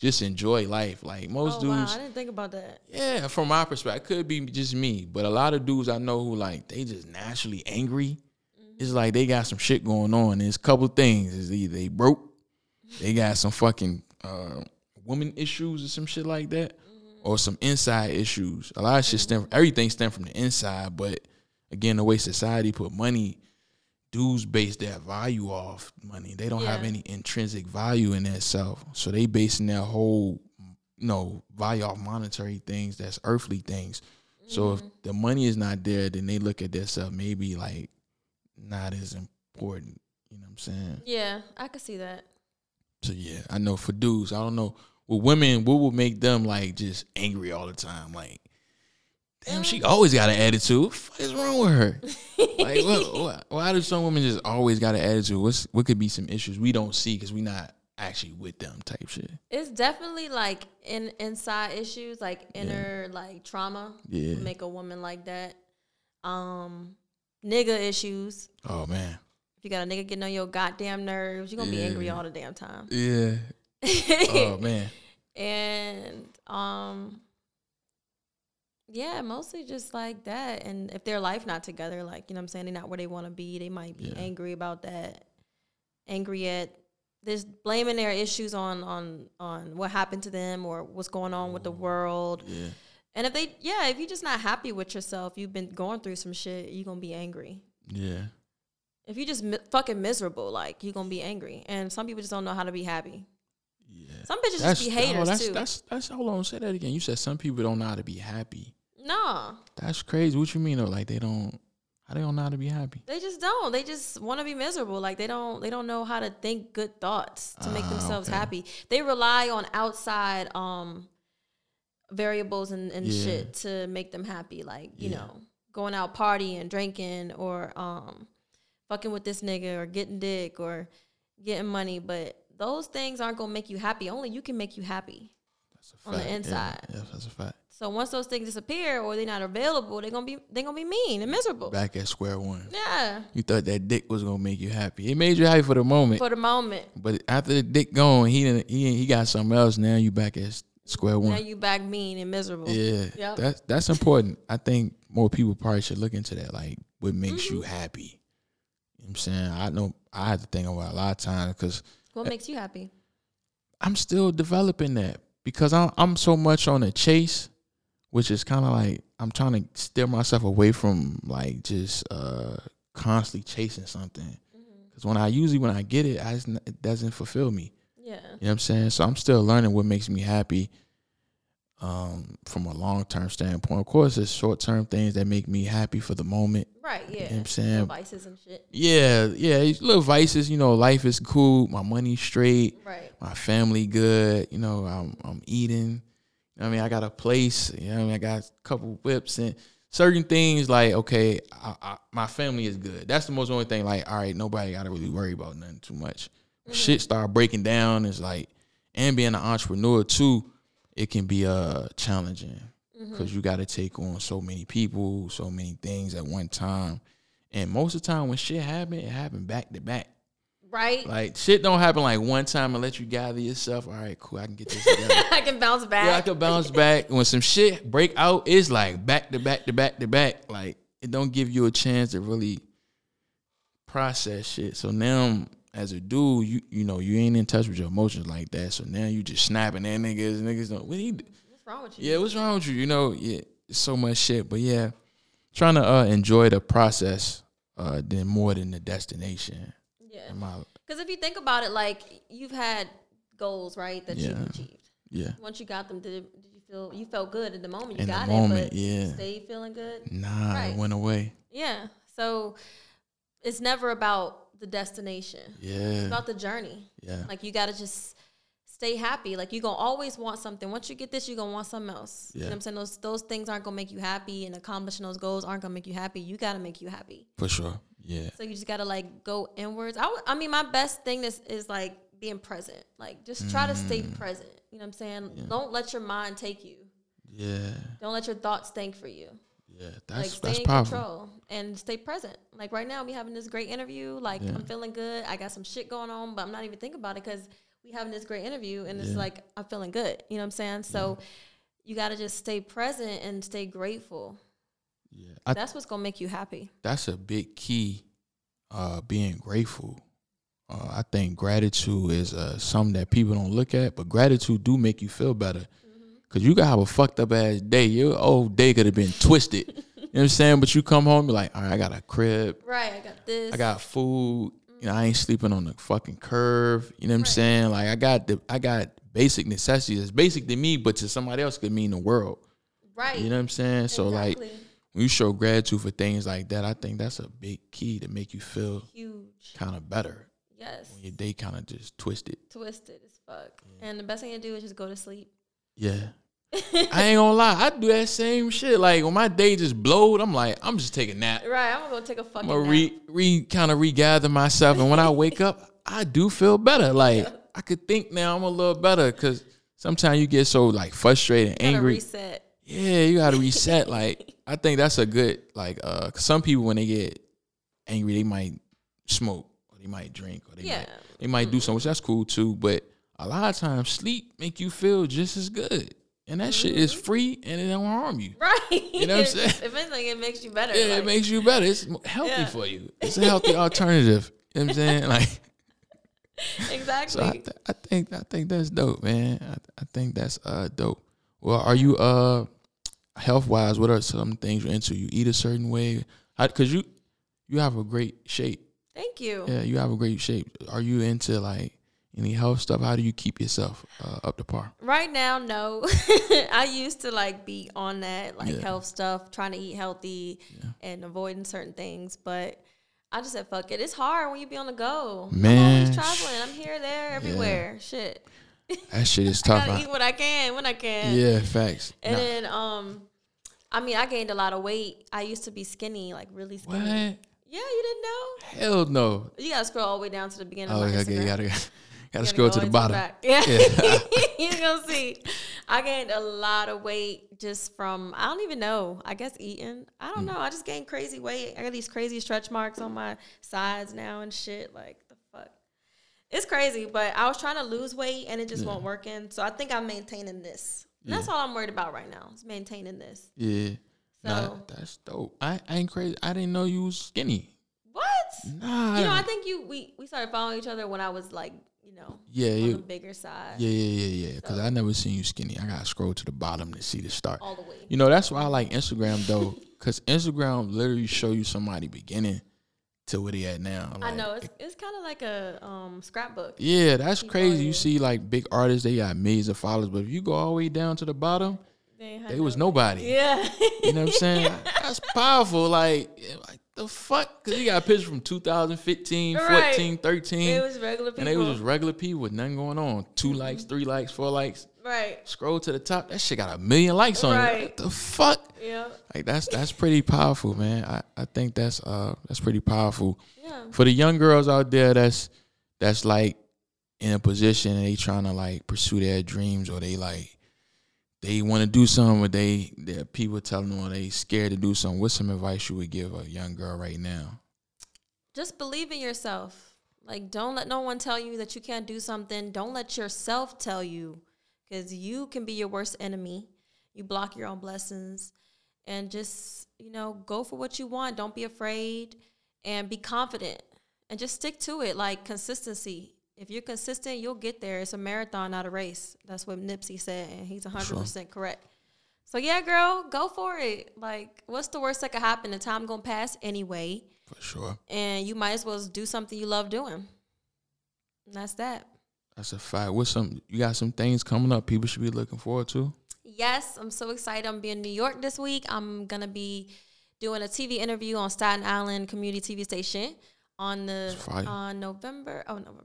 just enjoy life. Like most oh, wow. dudes, I didn't think about that. yeah, from my perspective, it could be just me, but a lot of dudes I know who like they just naturally angry. It's like they got some shit going on. There's a couple things. Is either they broke, they got some fucking uh, woman issues or some shit like that, or some inside issues. A lot of shit stem. Everything stem from the inside, but again, the way society put money, dudes base their value off money. They don't have any intrinsic value in themselves, so they basing their whole you know, value off monetary things that's earthly things. So if mm-hmm. the money is not there, then they look at themselves maybe like not as important. You know what I'm saying? Yeah, I could see that. So yeah, I know for dudes, I don't know. With women, what would make them like just angry all the time? Like, damn, she always got an attitude. What the fuck is wrong with her? [laughs] like, what, what, why do some women just always got an attitude? What's what could be some issues we don't see because we not actually with them type shit? It's definitely like in inside issues, like inner like trauma. Yeah. Make a woman like that. Um, nigga issues. Oh man. If you got a nigga getting on your goddamn nerves, you're gonna be angry all the damn time. Yeah. Oh [laughs] man. and um yeah mostly just like that and if their life not together like you know what i'm saying they're not where they want to be they might be Yeah. angry about that angry at this blaming their issues on on on what happened to them or what's going on with the world Yeah. and if they yeah if you're just not happy with yourself you've been going through some shit you're gonna be angry Yeah. if you're just mi- fucking miserable like you're gonna be angry and some people just don't know how to be happy Yeah. some bitches That's, just be haters oh, that's, too that's that's hold on, say that again. You said some people don't know how to be happy. no That's crazy. What you mean though? Like they don't how they don't know how to be happy? They just don't. They just want to be miserable. Like they don't. They don't know how to think good thoughts to make Ah, themselves okay. happy. They rely on outside um variables and, and Yeah. shit to make them happy. Like you Yeah. know, going out partying, drinking, or um fucking with this nigga, or getting dick, or getting money. But those things aren't gonna make you happy. Only you can make you happy. That's a On the fact. Yeah, inside. Yeah, that's a fact. So once those things disappear or they're not available, they're gonna be they're gonna be mean and miserable. Back at square one. Yeah, You thought that dick was gonna make you happy. It made you happy for the moment. for the moment. but after the dick gone, he didn't, he he got something else. Now you back at square one. Now you back mean and miserable. Yeah, Yep. that's that's important. I think more people probably should look into that. Like, what makes Mm-hmm. you happy? You know what I'm saying I know I had to think about it a lot of times because What makes you happy? I'm still developing that because I'm I'm so much on a chase, which is kind of like I'm trying to steer myself away from like just uh constantly chasing something. Because when I usually when I get it, I just, it doesn't fulfill me. Yeah. You know what I'm saying? So I'm still learning what makes me happy um, from a long term standpoint. Of course, there's short term things that make me happy for the moment. Right, yeah. what I'm saying? Vices and shit. Yeah, yeah, little vices. You know, life is cool. My money's straight. Right. My family good. You know, I'm I'm eating. You know I mean, I got a place. You know, what I mean, I got a couple whips and certain things. Like, okay, I, I, my family is good. That's the most only thing. Like, all right, nobody got to really worry about nothing too much. When Shit start breaking down. It's like, and being an entrepreneur too. It can be uh challenging Mm-hmm. because you got to take on so many people, so many things at one time, and most of the time when shit happen, it happen back to back. Right? Like shit don't happen like one time and let you gather yourself. All right, cool, I can get this [laughs] together. I can bounce back. yeah, I can bounce back. When some shit break out, it's like back to back to back to back. Like it don't give you a chance to really process shit. So now as a dude, you you know you ain't in touch with your emotions like that. So now you just snapping at niggas. Niggas don't. What he? What's wrong with you? Yeah, what's wrong with you? You know, yeah, so much shit. But yeah, trying to uh, enjoy the process uh, than more than the destination. Yeah. Because if you think about it, like you've had goals, right, that Yeah. you've achieved. yeah, Once you got them, did, did you feel you felt good at the moment? You In the got moment, it, but yeah. stay feeling good. nah, Right. it went away. Yeah. So it's never about the destination. Yeah. It's Yeah, about the journey. yeah, Like you gotta just stay happy. Like you're gonna always want something. Once you get this, you're gonna want something else. You know what I'm saying? Those those things aren't gonna make you happy and accomplishing those goals aren't gonna make you happy. You gotta make you happy. for sure. Yeah, So you just gotta like go inwards. I, I mean, my best thing is is like being present. Like just try to stay Mm. present. You know what I'm saying? Don't let your mind take you. yeah, Don't let your thoughts think for you. Yeah. like That's stay that's in powerful. control and stay present. Like right now, we having this great interview. Like Yeah. I'm feeling good. I got some shit going on, but I'm not even thinking about it because we having this great interview, and it's Yeah. like I'm feeling good. You know what I'm saying? So you got to just stay present and stay grateful. Yeah, I, That's what's gonna make you happy. that's a big key. Uh, being grateful. Uh, I think gratitude is uh, something that people don't look at, but gratitude do make you feel better. Cause you could have a fucked up ass day. Your whole day could have been twisted. you know what I'm saying? But you come home, you're like, all right, I got a crib, Right. I got this. I got food. You know, I ain't sleeping on the fucking curve. You know what I'm saying? Like I got the I got basic necessities. It's basic to me, but to somebody else could mean the world. right. You know what I'm saying? So like when you show gratitude for things like that, I think that's a big key to make you feel huge. kind of better Yes. when your day kind of just twisted. Twisted as fuck. And the best thing to do is just go to sleep. Yeah. [laughs] I ain't gonna lie, I do that same shit. Like when my day just blowed, I'm like, I'm just taking a nap. Right. I'm gonna take go take I'm gonna nap. re re kind of regather myself, and when I wake up, [laughs] I do feel better. Like I could think now I'm a little better because sometimes you get so like frustrated, and angry. reset. Yeah, you gotta reset. [laughs] like I think that's a good like uh 'cause some people when they get angry, they might smoke or they might drink or they Yeah. might they might do something, which that's cool too. But a lot of times sleep make you feel just as good. And that shit is free and it don't harm you. [laughs] Right. You know what I'm saying? If anything, it makes you better. Yeah, like- it makes you better. It's [laughs] healthy Yeah. for you. It's a healthy alternative. You know what I'm saying? [laughs] Like exactly. so I, th- I think I think that's dope, man. I, I think that's uh dope. Well, are you uh health wise? What are some things you're into? You eat a certain way, because you you have a great shape. Thank you. Yeah, you have a great shape. Are you into like any health stuff? How do you keep yourself uh, up to par? Right now, no. [laughs] I used to like be on that like Yeah. health stuff, trying to eat healthy Yeah. and avoiding certain things, but I just said fuck it. It's hard when you be on the go. I'm Man, always traveling. I'm here, there, everywhere. Shit. That shit is [laughs] I tough. gotta huh? eat what I can when I can. Yeah, facts. And Nah. then um I mean I gained a lot of weight. I used to be skinny, like really skinny. what? Yeah, you didn't know? Hell no. You gotta scroll all the way down to the beginning Oh, of my okay, Instagram. you gotta gotta scroll gotta the bottom. back. Yeah. [laughs] [laughs] Yeah. You're gonna see. I gained a lot of weight just from I don't even know. I guess eating. I don't hmm. know. I just gained crazy weight. I got these crazy stretch marks on my sides now and shit. Like the fuck. It's crazy, but I was trying to lose weight and it just won't working. So I think I'm maintaining this. And that's all I'm worried about right now. Is maintaining this. Yeah. Nah, So- that's dope. I, I ain't crazy. I didn't know you was skinny. What? Nah. You know, I think you we we started following each other when I was like, you know, yeah, on the bigger side. yeah, yeah, yeah, yeah. Because I never seen you skinny. I gotta scroll to the bottom to see the start. All the way. You know, that's why I like Instagram though, [laughs] because Instagram literally show you somebody beginning to where they at now. I know it's it's kind of like a um, scrapbook. Yeah, that's Keep crazy. You see like big artists, they got millions of followers, but if you go all the way down to the bottom, They, they was nobody. Yeah. You know what I'm saying? [laughs] That's powerful. Like, like the fuck? Because you got pictures from 2015, Right. 14, 13. it was regular people. and they was just regular people with nothing going on. 2 Mm-hmm. likes, three likes, four likes. right. Scroll to the top. That shit got a million likes on it. What the fuck? Yeah. Like that's that's pretty powerful, man. I, I think that's uh that's pretty powerful. Yeah. For the young girls out there that's that's like in a position and they trying to like pursue their dreams or they like they want to do something, but they that people telling them they scared to do something. What's some advice you would give a young girl right now? Just believe in yourself. Like, don't let no one tell you that you can't do something. Don't let yourself tell you, because you can be your worst enemy. You block your own blessings, and just you know go for what you want. Don't be afraid, and be confident, and just stick to it. Like consistency. If you're consistent, you'll get there. It's a marathon, not a race. That's what Nipsey said, and he's 100% correct. So yeah, girl, go for it. Like, what's the worst that could happen? The time gonna pass anyway, For sure. and you might as well do something you love doing. And that's that. That's a fact. What's some you got some things coming up people should be looking forward to? Yes, I'm so excited. I'm being in New York this week. I'm gonna be doing a TV interview on Staten Island Community TV station on the on November. Oh, November,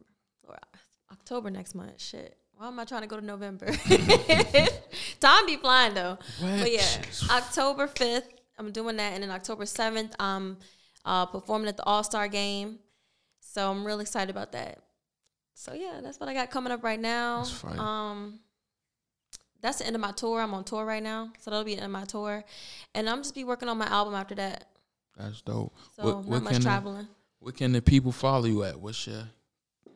October next month. Shit. Why am I trying to go to November? [laughs] Time be flying though. But yeah, October 5th, I'm doing that. And then October 7th, I'm uh, performing at the All Star game. So I'm really excited about that. So yeah, that's what I got coming up right now. That's. Um, that's the end of my tour. I'm on tour right now. So that'll be the end of my tour. And I'm just be working on my album after that. That's dope. So What- not what much the- traveling. Where can the people follow you at? What's your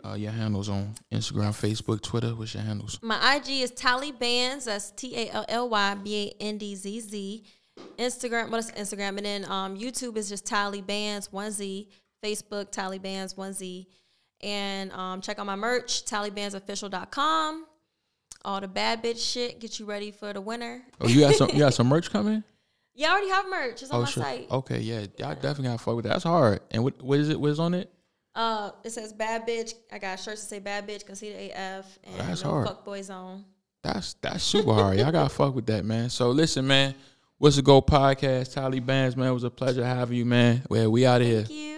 uh, your handles on Instagram, Facebook, Twitter? What's your handles? My IG is Tally Bandz. That's T A L L Y B A N D Z Z. Instagram, well, Instagram, and then um, YouTube is just Tally Bandz one Z. Facebook Tally Bandz one Z, and um, check out my merch TallyBandzOfficial.com. All the bad bitch shit get you ready for the winter. Oh, you got some you got [laughs] some merch coming? Yeah, I already have merch. It's on Oh my shit. site. Okay, yeah. Y'all definitely gotta fuck with that. That's hard. And what what is it? What is on it? Uh, it says bad bitch. I got shirts that say bad bitch, conceited AF, and that's no hard. fuck boy zone. That's that's super hard. Y'all gotta fuck with that, man. So listen, man. Wats a Goat podcast? Tally Bandz, man. It was a pleasure having you, man. Well, we out of here. Thank you.